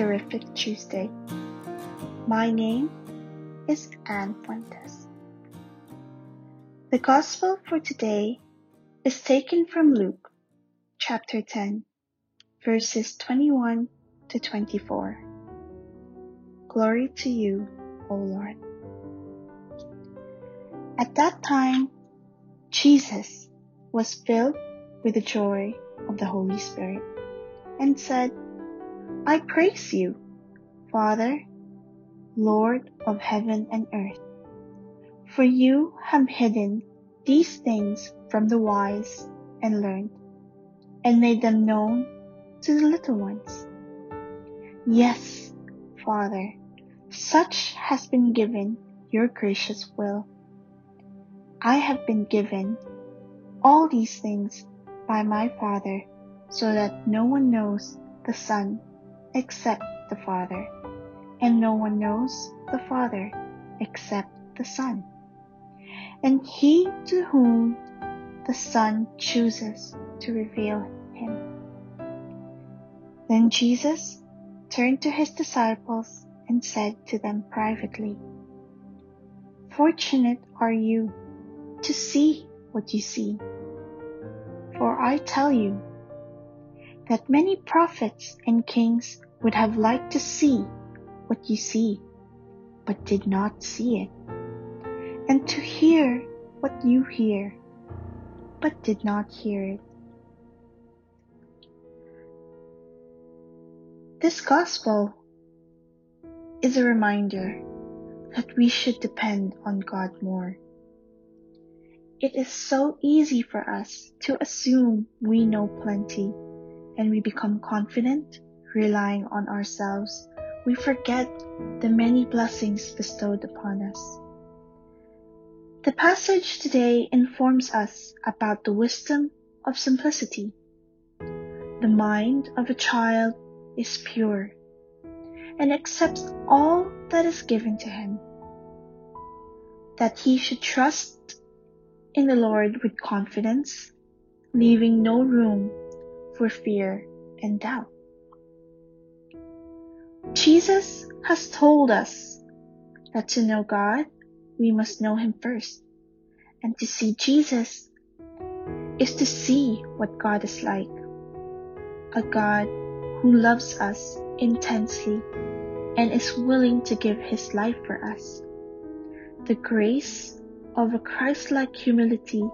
terrific Tuesday. My name is Anne Fuentes. The Gospel for today is taken from Luke chapter 10, verses 21 to 24. Glory to you, O Lord. At that time, Jesus was filled with the joy of the Holy Spirit and said, I praise you, Father, Lord of heaven and earth, for you have hidden these things from the wise and learned, and made them known to the little ones. Yes, Father, such has been given your gracious will. I have been given all these things by my Father, so that no one knows the Son except the Father, and no one knows the Father except the Son, and he to whom the Son chooses to reveal him. Then Jesus turned to his disciples and said to them privately, Fortunate are you to see what you see. For I tell you that many prophets and kings would have liked to see what you see, but did not see it, and to hear what you hear, but did not hear it. This gospel is a reminder that we should depend on God more. It is so easy for us to assume we know plenty and we become confident, relying on ourselves. We forget the many blessings bestowed upon us. The passage today informs us about the wisdom of simplicity. The mind of a child is pure and accepts all that is given to him. That he should trust in the Lord with confidence, leaving no room for fear and doubt. Jesus has told us that to know God, we must know Him first. And to see Jesus is to see what God is like. A God who loves us intensely and is willing to give His life for us. The grace of a Christ-like humility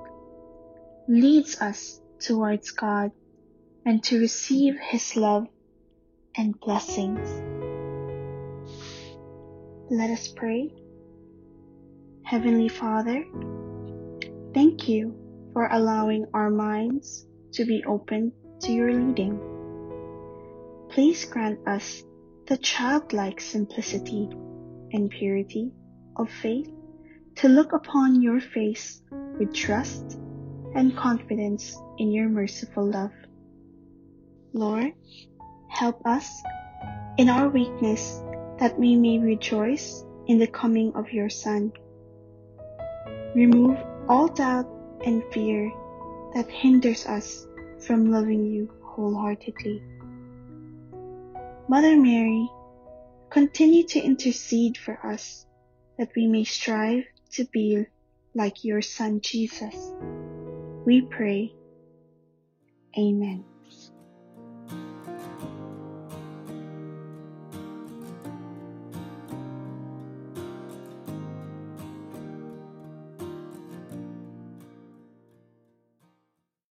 leads us towards God and to receive His love and blessings. Let us pray. Heavenly Father, thank you for allowing our minds to be open to your leading. Please grant us the childlike simplicity and purity of faith to look upon your face with trust and confidence in your merciful love. Lord, help us in our weakness that we may rejoice in the coming of your Son. Remove all doubt and fear that hinders us from loving you wholeheartedly. Mother Mary, continue to intercede for us that we may strive to be like your Son Jesus. We pray. Amen.